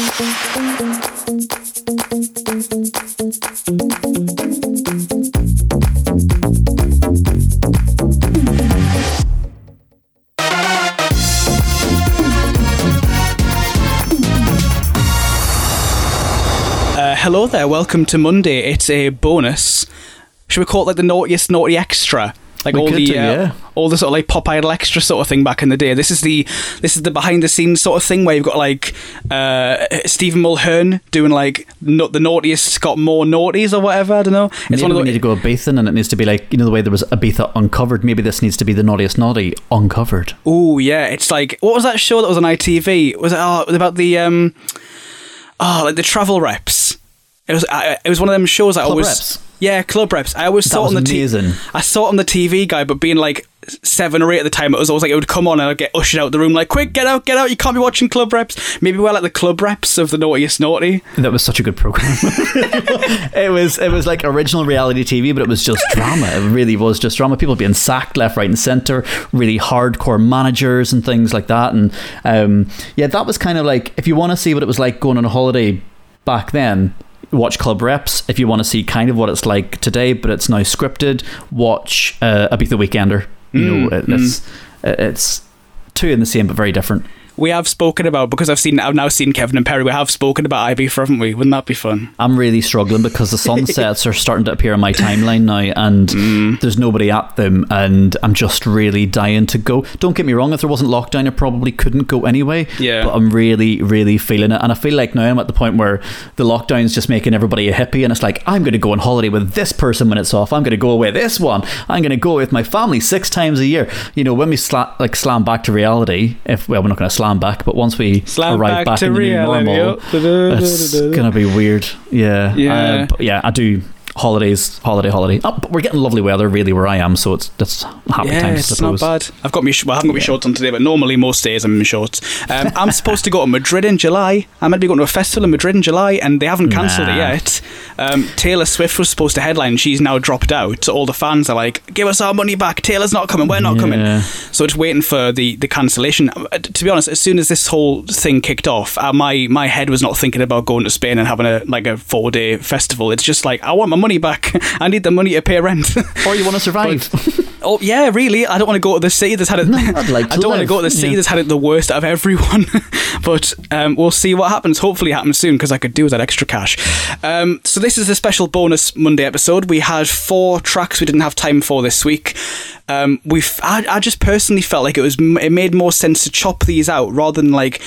Uh, hello there, welcome to Monday. It's a bonus. Should we call it like the naughtiest naughty extra? Like We all the do, uh, yeah. all the sort of like pop idol extra sort of thing back in the day. This is the this is the behind the scenes sort of thing where you've got like uh, Stephen Mulhern doing like no, the naughtiest got more naughties or whatever. I don't know. It's Maybe one of we need to go Ibiza and it needs to be like, you know, the way there was Ibiza uncovered. Maybe this needs to be the naughtiest naughty uncovered. Oh yeah, it's like what was that show that was on ITV? Was it oh, it was about the um oh like the travel reps? It was uh, it was one of them shows that I always Reps? Yeah club reps. I always That saw it on the TV. I saw it on the TV guy, but being like seven or eight at the time, it was always like it would come on and I'd get ushered out the room like quick get out get out you can't be watching club reps. Maybe we're like the club reps of the naughtiest naughty. That was such a good program. it was it was like original reality TV, but it was just drama. It really was just drama. People being sacked left, right, and center. Really hardcore managers and things like that. And um, yeah, that was kind of like if you want to see what it was like going on a holiday back then. Watch Club Reps if you want to see kind of what it's like today, but it's now scripted. Watch uh, Ibiza Weekender. You know, it, it's it's two in the same but very different. We have spoken about because I've seen I've now seen Kevin and Perry. We have spoken about Ivy, haven't we? Wouldn't that be fun? I'm really struggling because the sunsets are starting to appear on my timeline now, and Mm. there's nobody at them, and I'm just really dying to go. Don't get me wrong; if there wasn't lockdown, I probably couldn't go anyway. Yeah. But I'm really, really feeling it, and I feel like now I'm at the point where the lockdown's just making everybody a hippie, and it's like I'm going to go on holiday with this person when it's off. I'm going to go away this one. I'm going to go with my family six times a year. You know, when we sla- like slam back to reality, if well, we're not going to slam back, but once we Slam arrive back back, to in the new normal, it's gonna be weird. Yeah, Yeah. Uh, yeah. I do holidays, holiday, holiday. Oh, but we're getting lovely weather really where I am, so it's that's happy yeah, times. It's not bad. I've got me. Sh- well, I haven't got my shorts on today, but normally most days I'm in shorts. Um, I'm supposed to go to Madrid in July. I'm meant to be going to a festival in Madrid in July, and they haven't cancelled it yet. Um, Taylor Swift was supposed to headline. She's now dropped out. So all the fans are like, "Give us our money back. Taylor's not coming. We're not coming." So just waiting for the the cancellation. Uh, To be honest, as soon as this whole thing kicked off, uh, my my head was not thinking about going to Spain and having a like a four day festival. It's just like I want my money back. I need the money to pay rent. Or you want to survive? Oh yeah, really? I don't want to go to the city that's had it. No, I'd like to I don't want to go to the city Yeah. that's had it the worst out of everyone. but um, we'll see what happens. Hopefully, it happens soon because I could do with that extra cash. Um, so this is a special bonus Monday episode. We had four tracks we didn't have time for this week. Um, we I, I just personally felt like it was it made more sense to chop these out rather than like.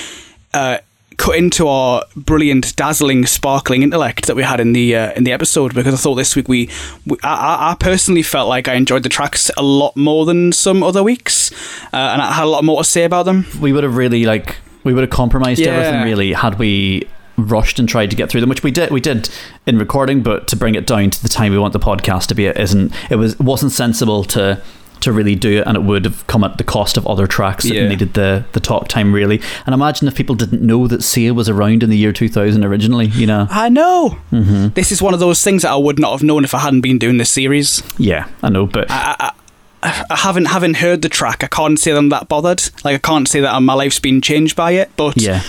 Uh, cut into our brilliant, dazzling, sparkling intellect that we had in the uh, in the episode because I thought this week we, we I, I- personally felt like I enjoyed the tracks a lot more than some other weeks, uh, and I had a lot more to say about them. we would have really like we would have compromised Yeah. everything really had we rushed and tried to get through them, which we did. We did in recording, but to bring it down to the time we want the podcast to be, it isn't. It was it wasn't sensible to. To really do it, and it would have come at the cost of other tracks that Yeah. needed the the talk time really. And imagine if people didn't know that Sia was around in the year two thousand originally. You know, I know. This is one of those things that I would not have known if I hadn't been doing this series. yeah, I know, but I haven't haven't heard the track. I can't say that I'm that bothered. Like I can't say that my life's been changed by it. But yeah,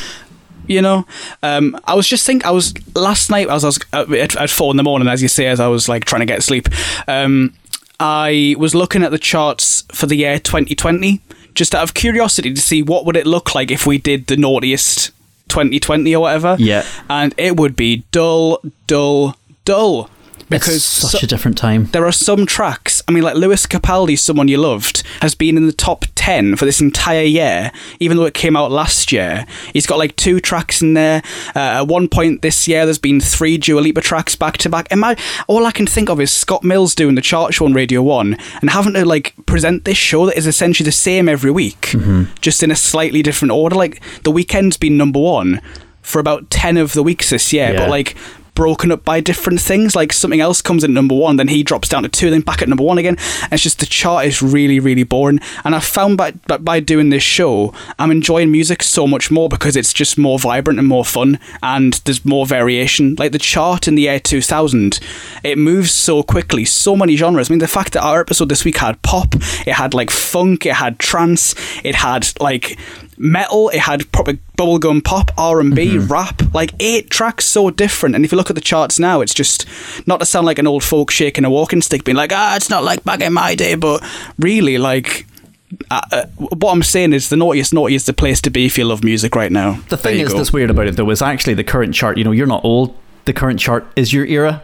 you know um, i was just think i was last night i was, I was uh, at, at four in the morning as you say as i was like trying to get sleep um, i was looking at the charts for the year 2020 just out of curiosity to see what would it look like if we did the naughtiest 2020 or whatever Yeah. and it would be dull dull dull because it's such so- a different time. there are some tracks. I mean, like Lewis Capaldi, "Someone You Loved" has been in the top ten for this entire year, even though it came out last year. He's got like two tracks in there. Uh, at one point this year, there's been three Dua Lipa tracks back to back. Am I? All I can think of is Scott Mills doing the chart show on Radio One and having to like present this show that is essentially the same every week, just in a slightly different order. Like the Weeknd's been number one for about ten of the weeks this year, Yeah. but like broken up by different things. Like something else comes in number one, then he drops down to two, then back at number one again. And it's just the chart is really, really boring. And I found by- by doing this show, I'm enjoying music so much more because it's just more vibrant and more fun, and there's more variation. Like the chart in the year 2000, it moves so quickly, so many genres. I mean, the fact that our episode this week had pop, it had like funk, it had trance, it had like metal. It had proper bubblegum pop, R and B, Mm-hmm. rap. Like eight tracks, so different. And if you look at the charts now, it's just not to sound like an old folk shaking a walking stick, being like, ah, it's not like back in my day, but really, like. Uh, uh, what I'm saying is the naughtiest naughty is the place to be if you love music right now. The thing is go. that's weird about it though is actually the current chart. You know, you're not old. The current chart is your era.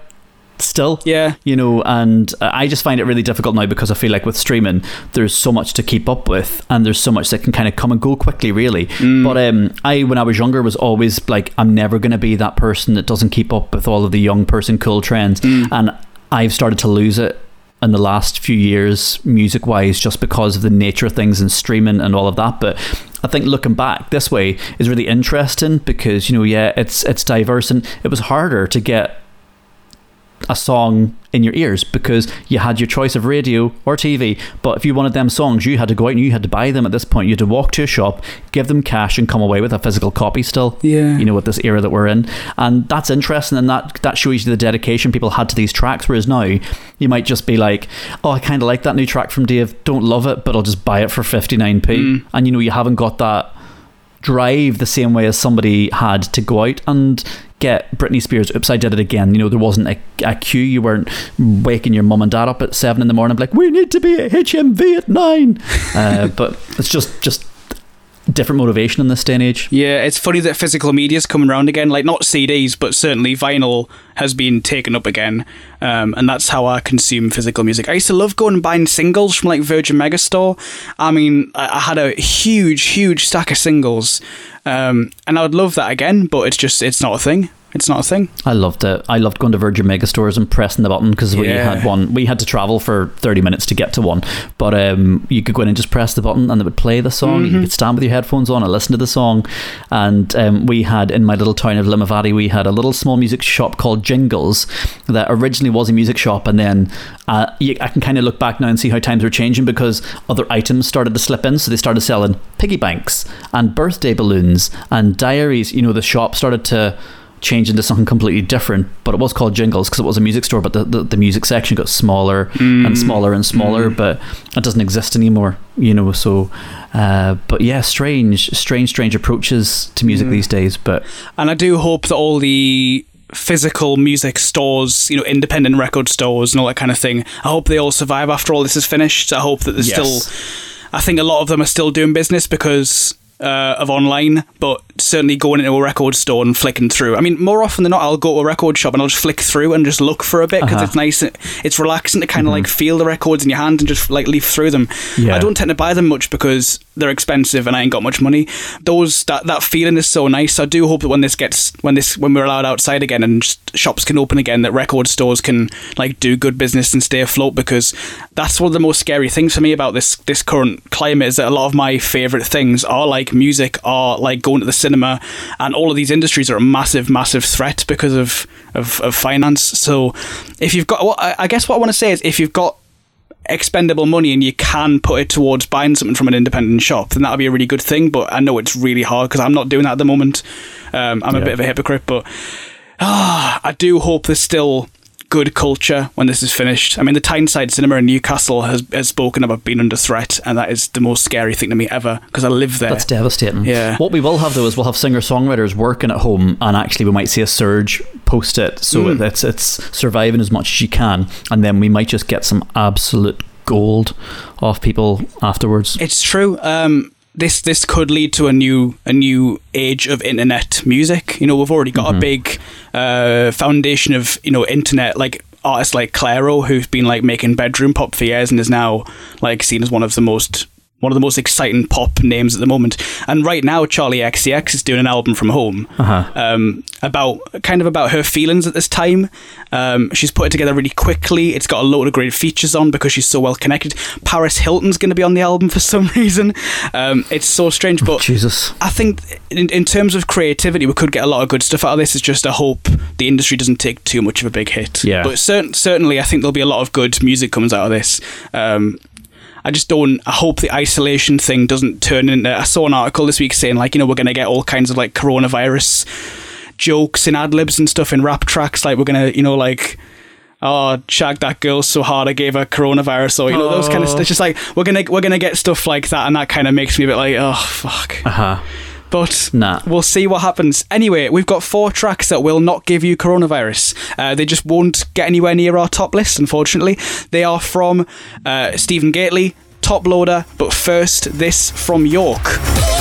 Still, Yeah. you know, and uh, I just find it really difficult now because I feel like with streaming, there's so much to keep up with, and there's so much that can kind of come and go quickly, really. Mm. But um, I, when I was younger, was always like, I'm never going to be that person that doesn't keep up with all of the young person cool trends, Mm. and I've started to lose it in the last few years, music wise, just because of the nature of things and streaming and all of that. But I think looking back this way is really interesting because you know, yeah, it's it's diverse and it was harder to get a song in your ears because you had your choice of radio or TV. But if you wanted them songs, you had to go out and you had to buy them at this point. You had to walk to a shop, give them cash, and come away with a physical copy still. Yeah. You know, with this era that we're in. And that's interesting and that, that shows you the dedication people had to these tracks. Whereas now, you might just be like, oh, I kind of like that new track from Dave. Don't love it, but I'll just buy it for 59p. Mm. And you know, you haven't got that drive the same way as somebody had to go out and get Britney Spears. Oops, I did it again. You know, there wasn't a, a queue. You weren't waking your mum and dad up at seven in the morning, like we need to be at HMV at nine. uh, but it's just just different motivation in this day and age. Yeah, it's funny that physical media's coming around again. Like not CDs, but certainly vinyl has been taken up again, um, and that's how I consume physical music. I used to love going and buying singles from like Virgin Megastore. I mean, I, I had a huge, huge stack of singles, um, and I would love that again. But it's just, it's not a thing. It's not a thing. I loved it. I loved going to Virgin Megastores and pressing the button because we had one. We had to travel for thirty minutes to get to one, but um, you could go in and just press the button and it would play the song. Mm-hmm. You could stand with your headphones on and listen to the song. And um, we had in my little town of Limavady, we had a little small music shop called Jingles that originally was a music shop, and then uh, you, I can kind of look back now and see how times are changing because other items started to slip in. So they started selling piggy banks and birthday balloons and diaries. You know, the shop started to change into something completely different. But it was called Jingles because it was a music store, but the, the, the music section got smaller and smaller and smaller, but it doesn't exist anymore, you know. So, uh, but yeah, strange, strange, strange approaches to music these days. But And I do hope that all the physical music stores, you know, independent record stores and all that kind of thing, I hope they all survive after all this is finished. I hope that there's Yes. still, I think a lot of them are still doing business because uh, of online, but certainly going into a record store and flicking through. I mean, more often than not, I'll go to a record shop and I'll just flick through and just look for a bit because Uh-huh. it's nice. It's relaxing to kind of like feel the records in your hand and just like leaf through them. Yeah. I don't tend to buy them much because they're expensive and I ain't got much money. Those that that feeling is so nice. I do hope that when this gets when this when we're allowed outside again and just shops can open again, that record stores can like do good business and stay afloat because that's one of the most scary things for me about this this current climate is that a lot of my favorite things are like music, are like going to the cinema, and all of these industries are a massive massive threat because of of, of finance. So if you've got, what I I guess what I want to say is if you've got expendable money and you can put it towards buying something from an independent shop, then that would be a really good thing. But I know it's really hard because I'm not doing that at the moment. Um, I'm a bit of a hypocrite, but ah, I do hope there's still good culture when this is finished. I mean, the Tyneside Cinema in Newcastle has, has spoken about being under threat, and that is the most scary thing to me ever because I live there. That's devastating. Yeah. What we will have though is we'll have singer songwriters working at home, and actually we might see a surge post it, so Mm. it's it's surviving as much as you can, and then we might just get some absolute gold off people afterwards. It's true. Um, this this could lead to a new a new age of internet music. You know, we've already got a big uh, foundation of you know internet like artists like Clairo, who's been like making bedroom pop for years and is now like seen as one of the most one of the most exciting pop names at the moment. And right now, Charli XCX is doing an album from home Uh-huh. um, about kind of about her feelings at this time. Um, she's put it together really quickly. It's got a load of great features on because she's so well connected. Paris Hilton's going to be on the album for some reason. Um, it's so strange, but Jesus. I think in, in terms of creativity, we could get a lot of good stuff out of this. It's just a hope the industry doesn't take too much of a big hit. Yeah. But cer- certainly, I think there'll be a lot of good music comes out of this. Um, I just don't. I hope the isolation thing doesn't turn into. I saw an article this week saying like you know we're gonna get all kinds of like coronavirus jokes and ad libs and stuff in rap tracks. Like we're gonna you know like oh, shagged that girl so hard I gave her coronavirus, or you know those kind of Oh. stuff. It's just like we're gonna we're gonna get stuff like that, and that kind of makes me a bit like, oh fuck. Uh huh. But Nah. we'll see what happens. Anyway, we've got four tracks that will not give you coronavirus. Uh, they just won't get anywhere near our top list, unfortunately. They are from uh, Stephen Gately, Toploader, but first, this from York.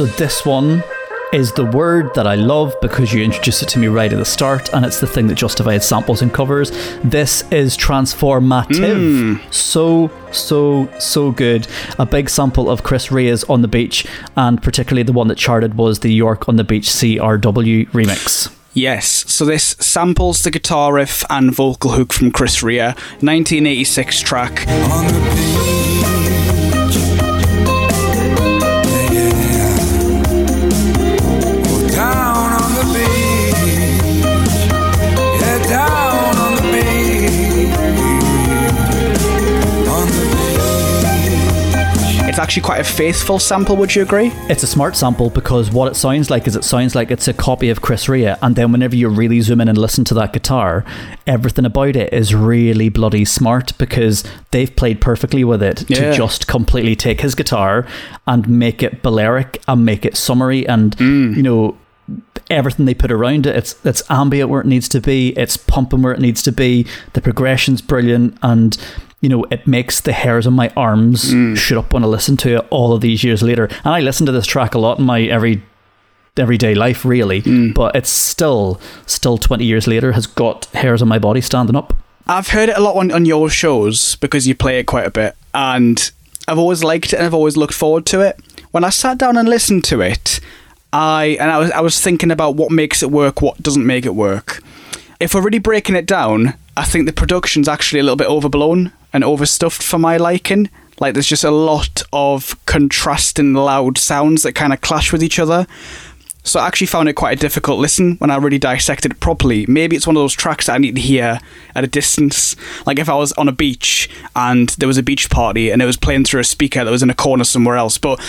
So this one is the word that I love because you introduced it to me right at the start, and it's the thing that justifies samples and covers. This is transformative. Hmm. So, so, so good. A big sample of Chris Rea's On the Beach, and particularly the one that charted was the York on the Beach CRW remix. Yes, so this samples the guitar riff and vocal hook from Chris Rea, 1986 track. Actually quite a faithful sample, would you agree? It's a smart sample because what it sounds like is it sounds like it's a copy of Chris Rea, and then whenever you really zoom in and listen to that guitar, everything about it is really bloody smart because they've played perfectly with it Yeah. to just completely take his guitar and make it Balearic and make it summery and mm. you know everything they put around it. It's it's ambient where it needs to be. It's pumping where it needs to be. The progression's brilliant, and you know it makes the hairs on my arms mm. shoot up when I listen to it all of these years later. And I listen to this track a lot in my every everyday life, really. Mm. But it's still still twenty years later has got hairs on my body standing up. I've heard it a lot on, on your shows because you play it quite a bit, and I've always liked it and I've always looked forward to it. When I sat down and listened to it, I and I was I was thinking about what makes it work, what doesn't make it work. If we're really breaking it down, I think the production's actually a little bit overblown and overstuffed for my liking. Like there's just a lot of contrasting loud sounds that kind of clash with each other. So I actually found it quite a difficult listen when I really dissected it properly. Maybe it's one of those tracks that I need to hear at a distance. Like if I was on a beach and there was a beach party and it was playing through a speaker that was in a corner somewhere else, but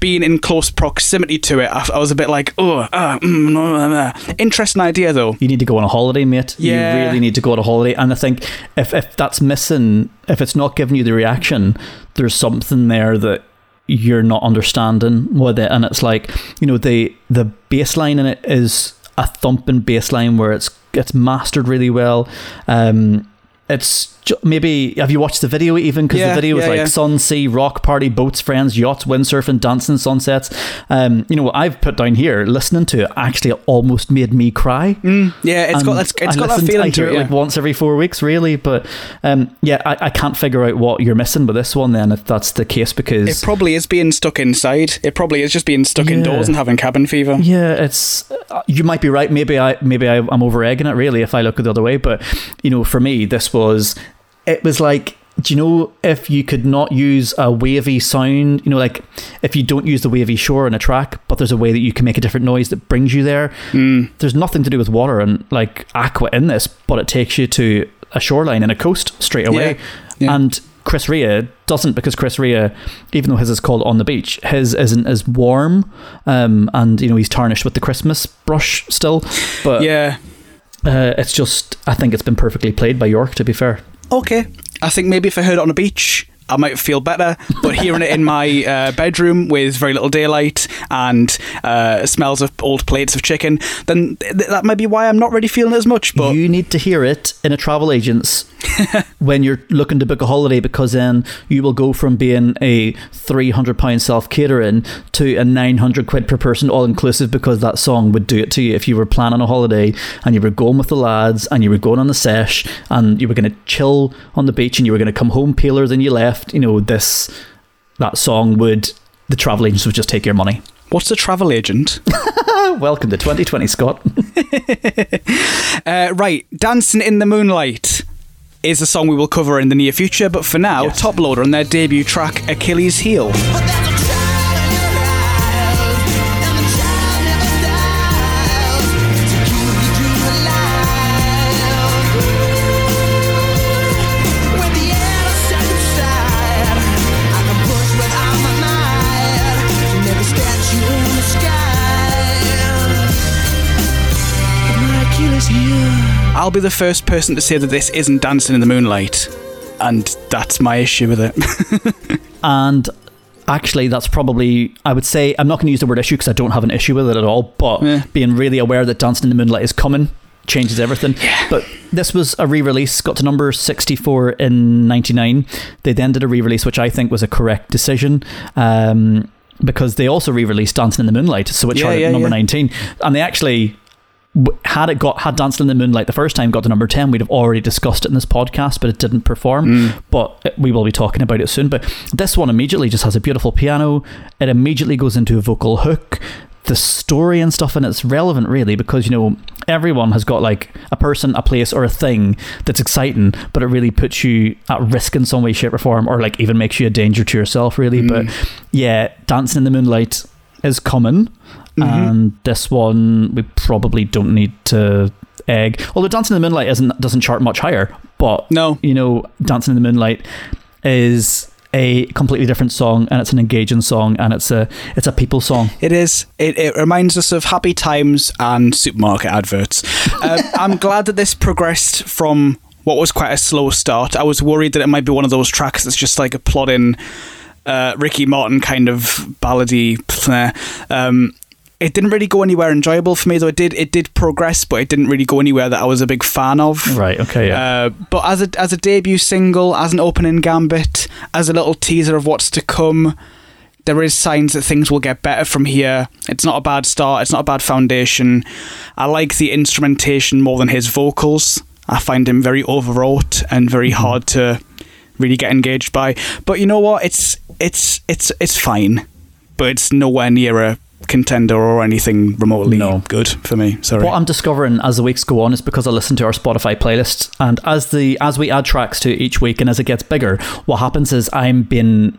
being in close proximity to it, I, I was a bit like, oh, uh, mm, no, no, no." interesting idea though. You need to go on a holiday, mate. Yeah. You really need to go on a holiday. And I think if, if that's missing, if it's not giving you the reaction, there's something there that you're not understanding with it. And it's like, you know, the the bass line in it is a thumping bass line where it's it's mastered really well. Um, it's maybe have you watched the video even because Yeah, the video is yeah, like yeah. sun, sea, rock party, boats, friends, yachts, windsurfing, dancing, sunsets. Um, you know what I've put down here, listening to it, actually almost made me cry. Yeah, it's got And it's, it's I got that feeling to it. like once every four weeks, really. But um, yeah, I, I can't figure out what you're missing with this one. Then, if that's the case, because It probably is being stuck inside. It probably is just being stuck indoors and having cabin fever. yeah, it's uh, you might be right. Maybe I maybe I, I'm over egging it really if I look the other way. But you know, for me, this was it was like. Do you know if you could not use a wavy sound? You know, like if you don't use the wavy shore in a track, but there's a way that you can make a different noise that brings you there. There's nothing to do with water and like aqua in this, but it takes you to a shoreline and a coast straight away. Yeah. Yeah. And Chris Rea doesn't because Chris Rea, even though his is called On the Beach, his isn't as warm. Um, and you know he's tarnished with the Christmas brush still, but Yeah. Uh, it's just I think it's been perfectly played by York. To be fair, Okay. I think maybe if I heard it on a beach, I might feel better. But hearing it in my uh, bedroom with very little daylight and uh, smells of old plates of chicken, then th- that might be why I'm not really feeling it as much. But you need to hear it in a travel agent's when you're looking to book a holiday because then you will go from being a three hundred pound self catering to a nine hundred quid per person all inclusive because that song would do it to you if you were planning a holiday and you were going with the lads and you were going on the sesh and you were going to chill on the beach and you were going to come home paler than you left. You know this that song would the travel agents would just take your money. What's a travel agent? Welcome to 2020, Scott. Uh, right, Dancing in the Moonlight. is a song we will cover in the near future. But for now, Yes. Toploader on their debut track, Achilles Heel. I'll be the first person to say that this isn't Dancing in the Moonlight, and that's my issue with it. And actually, that's probably, I would say, I'm not going to use the word issue because I don't have an issue with it at all, but Yeah. being really aware that Dancing in the Moonlight is coming changes everything. But this was a re release, got to number 64 in 99. They then did a re release, which I think was a correct decision. Um, because they also re-released Dancing in the Moonlight, so it Yeah, charted yeah, at number yeah. 19, and they actually had it got had Dancing in the Moonlight the first time got to number 10 we'd have already discussed it in this podcast but it didn't perform. Mm. but uh, we will be talking about it soon. But this one immediately just has a beautiful piano. It immediately goes into a vocal hook. The story and stuff and it's relevant really because you know everyone has got like a person a place or a thing that's exciting but it really puts you at risk in some way shape or form or like even makes you a danger to yourself really. But yeah dancing in the moonlight is common and this one we probably don't need to egg although dancing in the moonlight isn't doesn't chart much higher but No. you know dancing in the moonlight is a completely different song and it's an engaging song and it's a it's a people song It is. It, it reminds us of happy times and supermarket adverts. Um, I'm glad that this progressed from what was quite a slow start. I was worried that it might be one of those tracks that's just like a plodding uh, Ricky Martin kind of ballady. Um, it didn't really go anywhere enjoyable for me, though. It did. It did progress, but it didn't really go anywhere that I was a big fan of. right okay yeah Uh, but as a as a debut single, as an opening gambit, as a little teaser of what's to come, there is signs that things will get better from here. It's not a bad start. It's not a bad foundation. I like the instrumentation more than his vocals. I find him very overwrought and very hard to really get engaged by. But you know what? It's it's it's it's fine, but it's nowhere near a contender or anything remotely No. good for me. Sorry. What I'm discovering as the weeks go on is because I listen to our Spotify playlists, and as the as we add tracks to each week, and as it gets bigger, what happens is I'm being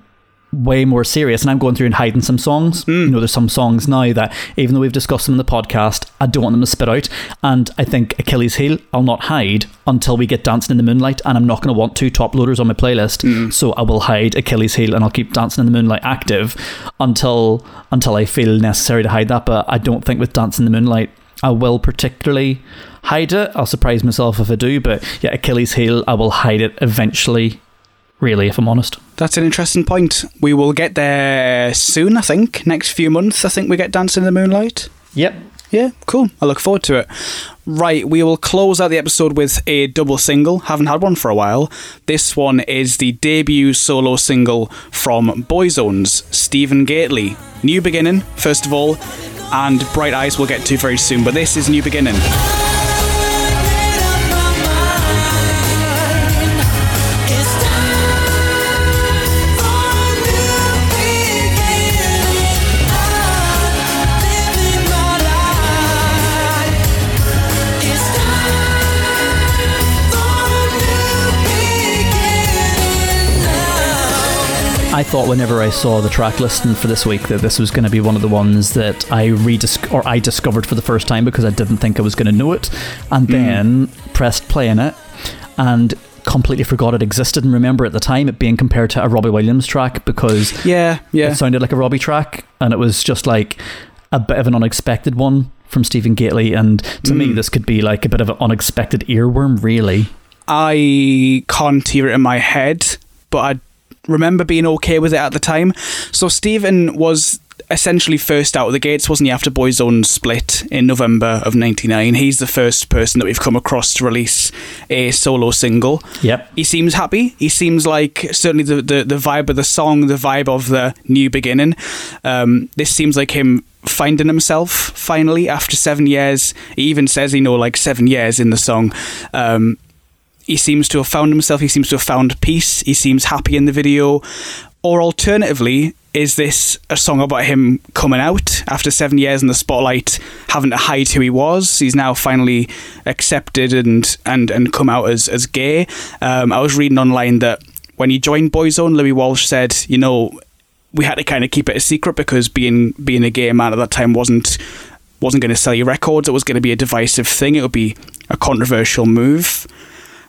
way more serious, and I'm going through and hiding some songs. You hmm. know, there's some songs now that even though we've discussed them in the podcast, I don't want them to spit out. And I think Achilles Heel, I'll not hide until we get Dancing in the Moonlight, and I'm not going to want two Toploaders on my playlist, hmm. so I will hide Achilles Heel, and I'll keep Dancing in the Moonlight active until until I feel necessary to hide that. But I don't think with Dancing in the Moonlight. I will particularly hide it. I'll surprise myself if I do, but yeah, Achilles heel, I will hide it eventually, really, if I'm honest. That's an interesting point. We will get there soon, I think. Next few months, I think we get Dancing in the Moonlight. Yep. Yeah, cool. I look forward to it. Right, we will close out the episode with a double single. Haven't had one for a while. This one is the debut solo single from Boyzone's Stephen Gately. New Beginning, first of all, and Bright Eyes we'll get to very soon, but this is New Beginning. I thought whenever I saw the track listing for this week that this was going to be one of the ones that I redis- or I discovered for the first time because I didn't think I was going to know it, and hmm. then pressed play in it and completely forgot it existed and remember at the time it being compared to a Robbie Williams track because Yeah, yeah. it sounded like a Robbie track, and it was just like a bit of an unexpected one from Stephen Gately. And to me, hmm. this could be like a bit of an unexpected earworm, really. I can't hear it in my head, but I remember being okay with it at the time. So Stephen was essentially first out of the gates, wasn't he, after Boyzone split in November of 99. He's the first person that we've come across to release a solo single. Yep. He seems happy. He seems like certainly the, the, the vibe of the song, the vibe of the new beginning. Um, this seems like him finding himself finally after seven years. He even says, you know, like seven years in the song. Um, he seems to have found himself. He seems to have found peace. He seems happy in the video. Or alternatively, is this a song about him coming out after seven years in the spotlight, having to hide who he was? He's now finally accepted and and and come out as as gay. Um, I was reading online that when he joined Boyzone, Louis Walsh said, you know, we had to kind of keep it a secret because being being a gay man at that time wasn't wasn't going to sell you records. It was going to be a divisive thing. It would be a controversial move.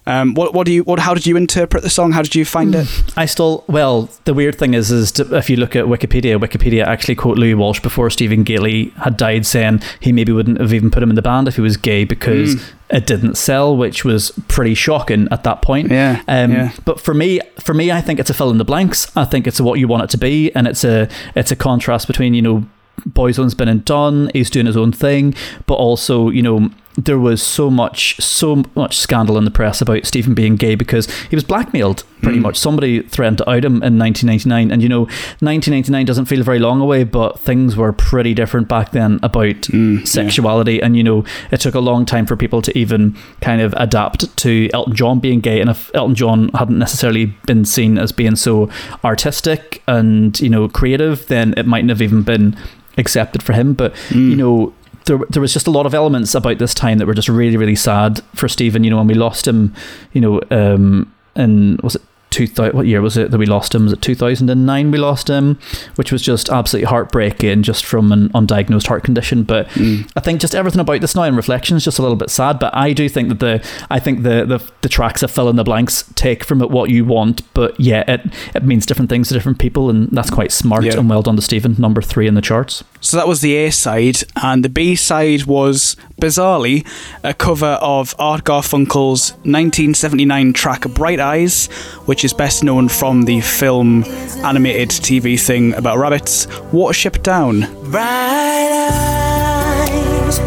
Um, what what do you what how did you interpret the song? How did you find it? I still well. The weird thing is, is to, if you look at Wikipedia, Wikipedia actually quote Louis Walsh before Stephen Gately had died, saying he maybe wouldn't have even put him in the band if he was gay because it didn't sell, which was pretty shocking at that point. Yeah, Um, yeah. But for me, for me, I think it's a fill in the blanks. I think it's what you want it to be, and it's a it's a contrast between you know. Boyzone's been and done. He's doing his own thing, but also, you know, there was so much, so much scandal in the press about Stephen being gay because he was blackmailed. Pretty hmm. much, somebody threatened to out him in 1999, and you know, 1999 doesn't feel very long away, but things were pretty different back then about hmm, sexuality, and you know, it took a long time for people to even kind of adapt to Elton John being gay, and if Elton John hadn't necessarily been seen as being so artistic and you know creative, then it mightn't have even been accepted for him. But hmm. you know, there there was just a lot of elements about this time that were just really really sad for Stephen. You know, when we lost him, you know, um, and was it. 2000, what year was it that we lost him? Was it 2009 we lost him? Which was just absolutely heartbreaking just from an undiagnosed heart condition. But I think just everything about this now in reflection is just a little bit sad. But I do think that the I think the the, the tracks that fill in the blanks take from it what you want. But yeah, it, it means different things to different people, and that's quite smart Yeah. and well done to Stephen. Number three in the charts. So that was the A side, and the B side was bizarrely a cover of Art Garfunkel's 1979 track "Bright Eyes," which is best known from the film animated TV thing about rabbits, Watership Down. Bright eyes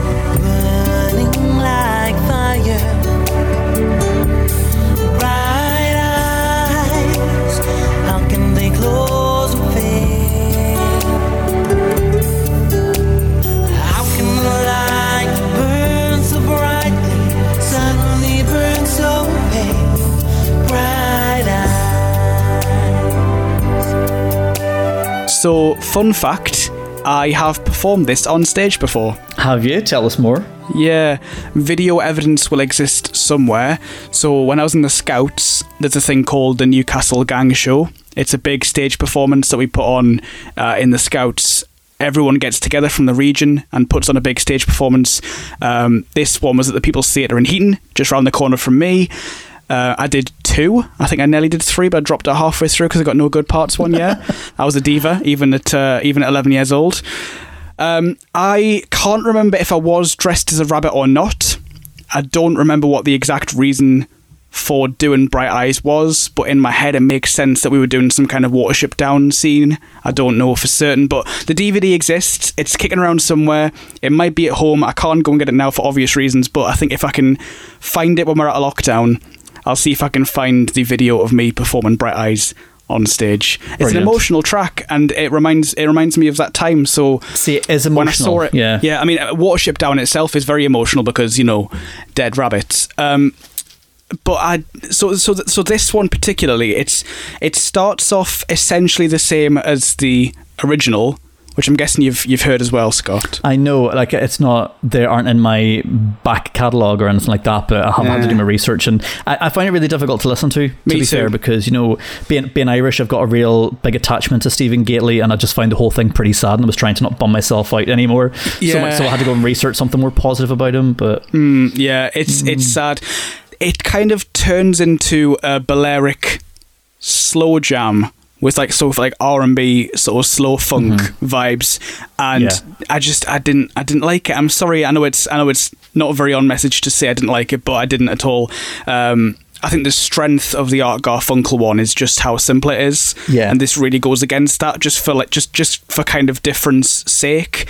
So, fun fact: I have performed this on stage before. Have you? Tell us more. Yeah, video evidence will exist somewhere. So when I was in the Scouts, there's a thing called the Newcastle Gang Show. It's a big stage performance that we put on uh, in the Scouts. Everyone gets together from the region and puts on a big stage performance. Um, this one was at the People's Theatre in Heaton, just round the corner from me. Uh, I did two. I think I nearly did three, but I dropped it halfway through because I got no good parts one year. I was a diva, even at uh, even at 11 years old. Um, I can't remember if I was dressed as a rabbit or not. I don't remember what the exact reason for doing Bright Eyes was, but in my head it makes sense that we were doing some kind of Watership Down scene. I don't know for certain, but the DVD exists. It's kicking around somewhere. It might be at home. I can't go and get it now for obvious reasons, but I think if I can find it when we're out of lockdown, I'll see if I can find the video of me performing Bright Eyes on stage. It's an emotional track, and it reminds it reminds me of that time. So See, it is emotional. when I saw it, yeah. yeah. I mean, uh, Watership Down itself is very emotional because you know, dead rabbits. Um, but I so so so this one particularly, it's it starts off essentially the same as the original, which I'm guessing you've you've heard as well, Scott. I know, like it's not they aren't in my back catalogue or anything like that, but I have had to do my research, and I, I find it really difficult to listen to. To Me be too. fair, because you know, being being Irish, I've got a real big attachment to Stephen Gately, and I just found the whole thing pretty sad, and I was trying to not bum myself out anymore. So Yeah. much so I had to go and research something more positive about him. But Mm, yeah, it's it's sad. It kind of turns into a Balearic slow jam with like sort of like R and B sort of slow funk vibes, and Yeah. I just I didn't I didn't like it. I'm sorry. I know it's I know it's not very on message to say I didn't like it, but I didn't at all. Um, I think the strength of the Art Garfunkel one is just how simple it is, Yeah. and this really goes against that just for like just just for kind of difference sake.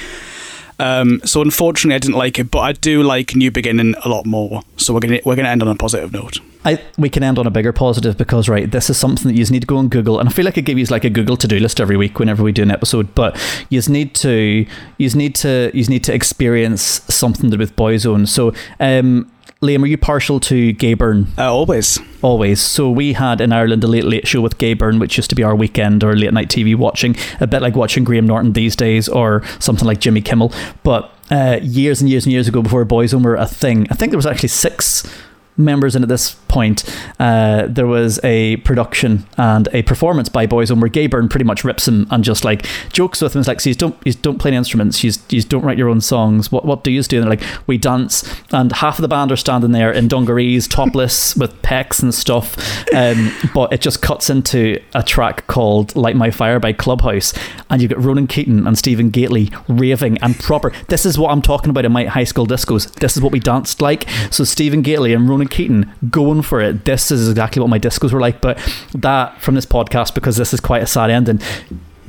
Um, so unfortunately, I didn't like it, but I do like New Beginning a lot more. So we're gonna we're gonna end on a positive note. I we can end on a bigger positive because right, this is something that you need to go on Google, and I feel like I give you like a Google to do list every week whenever we do an episode. But you need to you need to you need to experience something with Boyzone. So um, Liam, are you partial to Gay Byrne? Uh, always. Always. So we had in Ireland a late late show with Gay Byrne, which used to be our weekend or late night TV watching, a bit like watching Graham Norton these days or something like Jimmy Kimmel. But uh, years and years and years ago, before Boyzone were a thing, I think there was actually six members in at this point. Uh, there was a production and a performance by Boyzone where Gay Byrne pretty much rips him and just like jokes with him. It's like, so you don't you don't play any instruments, you you don't write your own songs. What what do you do? And they're like, we dance, and half of the band are standing there in dungarees, topless with pecs and stuff. Um, but it just cuts into a track called "Light My Fire" by Clubhouse, and you get Ronan Keating and Stephen Gately raving and proper. This is what I'm talking about in my high school discos. This is what we danced like. So Stephen Gately and Ronan Keating going for it. This is exactly what my discos were like. But that from this podcast because this is quite a sad ending.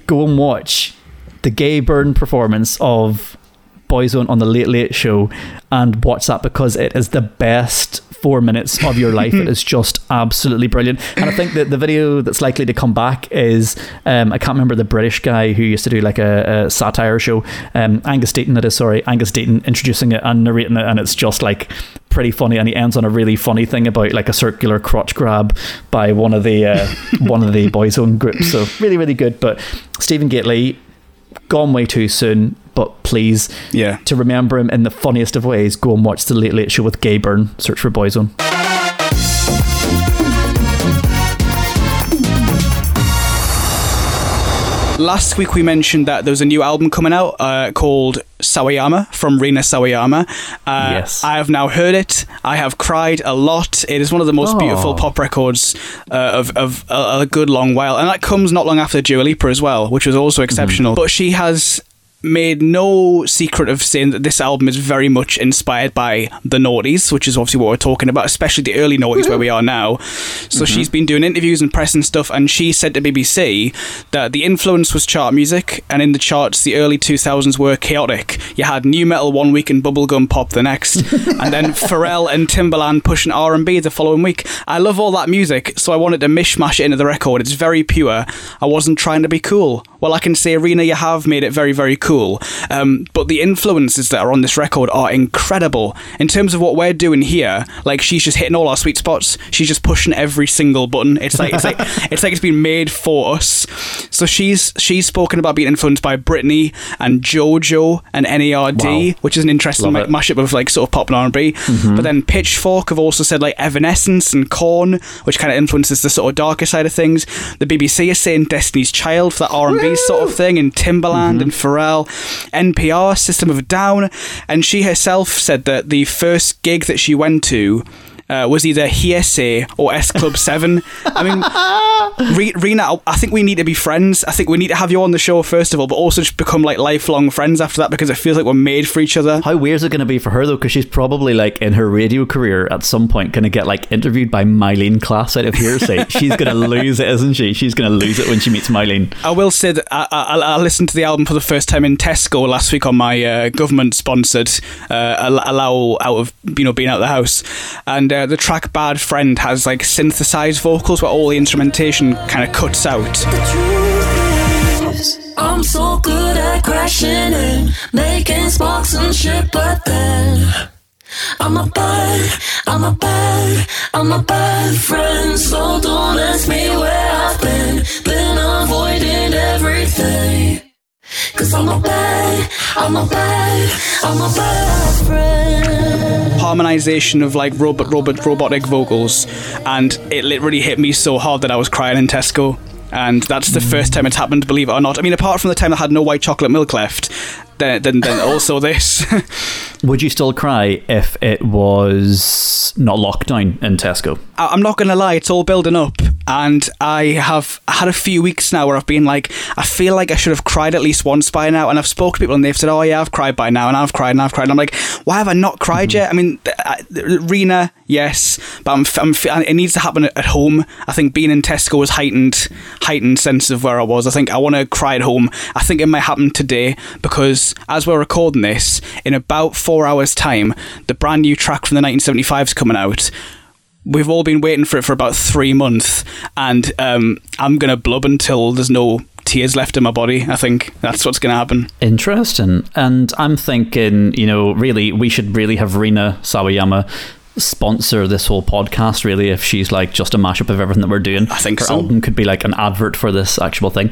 Go and watch the Gay Byrne performance of Boyzone on the Late Late Show and watch that because it is the best four minutes of your life. it is just absolutely brilliant. And I think that the video that's likely to come back is um, I can't remember the British guy who used to do like a, a satire show, um, Angus Deayton. That is sorry, Angus Deayton introducing it and narrating it, and it's just like pretty funny. And he ends on a really funny thing about like a circular crotch grab by one of the uh, one of the Boyzone groups. So really, really good. But Stephen Gately gone way too soon. But please, Yeah. to remember him in the funniest of ways, go and watch the Late Late Show with Gay Byrne. Search for Boyzone. Last week we mentioned that there was a new album coming out uh, called Sawayama from Rina Sawayama. Uh, Yes. I have now heard it. I have cried a lot. It is one of the most Oh. beautiful pop records uh, of, of a, a good long while. And that comes not long after Dua Lipa as well, which was also exceptional. But she has made no secret of saying that this album is very much inspired by the noughties, which is obviously what we're talking about, especially the early noughties where we mm-hmm. are now. So mm-hmm. she's been doing interviews and press and stuff, and she said to BBC that the influence was chart music, and in the charts, the early 2000s were chaotic. You had nu metal one week and bubblegum pop the next, and then Pharrell and Timbaland pushing R&B the following week. I love all that music, so I wanted to mishmash it into the record. It's very pure. I wasn't trying to be cool. Well, I can say, Arena, you have made it very, very cool. Um, but the influences that are on this record are incredible. In terms of what we're doing here, like she's just hitting all our sweet spots. She's just pushing every single button. It's like it's like it's like it's been made for us. So she's she's spoken about being influenced by Britney and JoJo and NERD, Wow. which is an interesting. Mm-hmm. mashup of like sort of pop and R&B. But then Pitchfork have also said like Evanescence and Korn, which kind of influences the sort of darker side of things. The BBC is saying Destiny's Child for that R&B sort of thing, and Timbaland Mm-hmm. and Pharrell, NPR, System of a Down, and she herself said that the first gig that she went to. Uh, was either Hearsay or S Club 7. I mean, Re- Rina, I think we need to be friends. I think we need to have you on the show, first of all, but also just become like lifelong friends after that because it feels like we're made for each other. How weird is it going to be for her though? Because she's probably like in her radio career at some point going to get like interviewed by Myleene Klass out of hearsay. she's going to lose it, isn't she? She's going to lose it when she meets Myleene. I will say that I, I, I listened to the album for the first time in Tesco last week on my uh, government-sponsored uh, allow out of you know being out of the house, and uh, the track "Bad Friend" has like synthesized vocals where all the instrumentation kind of cuts out. I'm so good at crashing and making sparks and shit, but then I'm a bad, I'm a bad, I'm a bad friend. So don't ask me where I've been, been avoiding everything. Cause I'm a bad, I'm a bad, I'm a bad friend. harmonization of like robot, robot, robotic vocals, and it literally hit me so hard that I was crying in Tesco. And that's the first time it's happened, believe it or not. I mean, apart from the time I had no white chocolate milk left, then then, then also this. Would you still cry if it was not lockdown in Tesco? I- I'm not gonna lie, it's all building up, and I have had a few weeks now where I've been like, I feel like I should have cried at least once by now, and I've spoken to people and they've said, oh yeah, I've cried by now, and I've cried and I've cried, and I'm like, why have I not cried mm-hmm. yet? I mean, I- Rina, yes, but I'm, I'm, it needs to happen at- at home. I think being in Tesco was heightened, heightened sense of where I was. I think I want to cry at home. I think it might happen today because as we're recording this, in about four hours' time, the brand new track from the 1975 is coming out we've all been waiting for it for about three months, and um, I'm gonna blub until there's no tears left in my body. I think that's what's gonna happen. Interesting. And I'm thinking, you know, really, we should really have Rina Sawayama sponsor this whole podcast. Really, if she's like just a mashup of everything that we're doing, I think her so. album could be like an advert for this actual thing.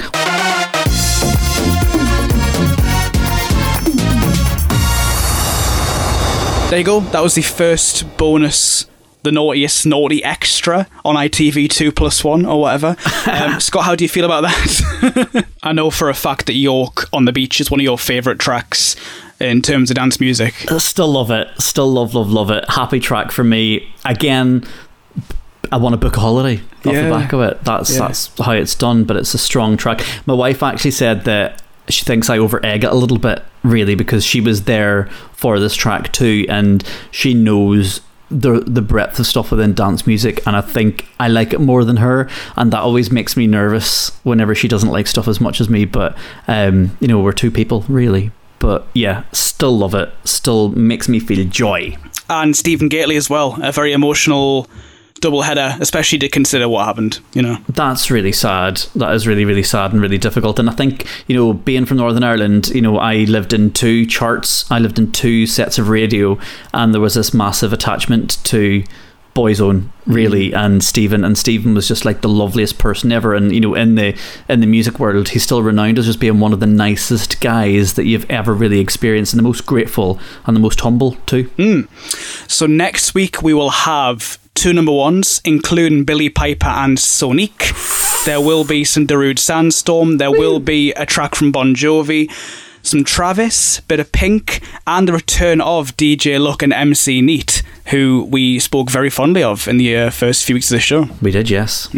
There you go. That was the first bonus, the naughtiest naughty extra on ITV two plus one or whatever. Um, Scott, how do you feel about that? I know for a fact that York on the Beach is one of your favourite tracks in terms of dance music. Still love it. Still love, love, love it. Happy track for me. Again, I want to book a holiday off Yeah. the back of it. That's Yeah. that's how it's done. But it's a strong track. My wife actually said that she thinks I over egg it a little bit, really, because she was there for this track too, and she knows the the breadth of stuff within dance music, and I think I like it more than her, and that always makes me nervous whenever she doesn't like stuff as much as me. But um, you know, we're two people, really. But yeah, still love it. Still makes me feel joy. And Stephen Gately as well, a very emotional double header, especially to consider what happened, you know. That's really sad. That is really, really sad and really difficult. And I think, you know, being from Northern Ireland, you know, I lived in two charts, I lived in two sets of radio, and there was this massive attachment to Boyzone, really, mm. and Stephen. And Stephen was just like the loveliest person ever. And, you know, in the in the music world, he's still renowned as just being one of the nicest guys that you've ever really experienced and the most grateful and the most humble too. Mm. So next week we will have two number ones, including Billie Piper and Sonique. There will be some Darude Sandstorm. There will be a track from Bon Jovi, some Travis, bit of Pink, and the return of DJ Luck and MC Neat, who we spoke very fondly of in the uh, first few weeks of the show. We did, yes.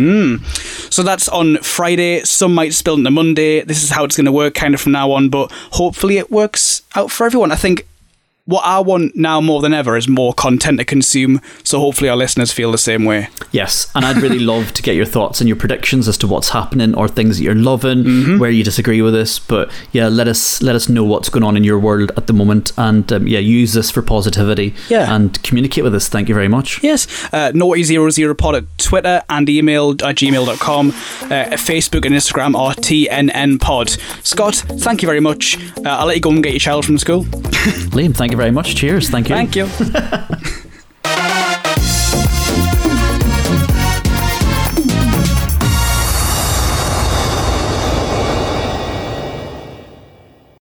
So that's on Friday. Some might spill into Monday. This is how it's going to work kind of from now on, but hopefully it works out for everyone. I think what I want now more than ever is more content to consume. So hopefully our listeners feel the same way. Yes, and I'd really love to get your thoughts and your predictions as to what's happening or things that you're loving, Mm-hmm. where you disagree with us. But yeah, let us let us know what's going on in your world at the moment, and um, yeah, use this for positivity. Yeah. and communicate with us. Thank you very much. Yes, uh, naughty00pod at Twitter and email at gmail.com, uh, Facebook and Instagram are TNN Pod. Scott, thank you very much. Uh, I'll let you go and get your child from school. Liam, thank you very much. Cheers. Thank you. Thank you.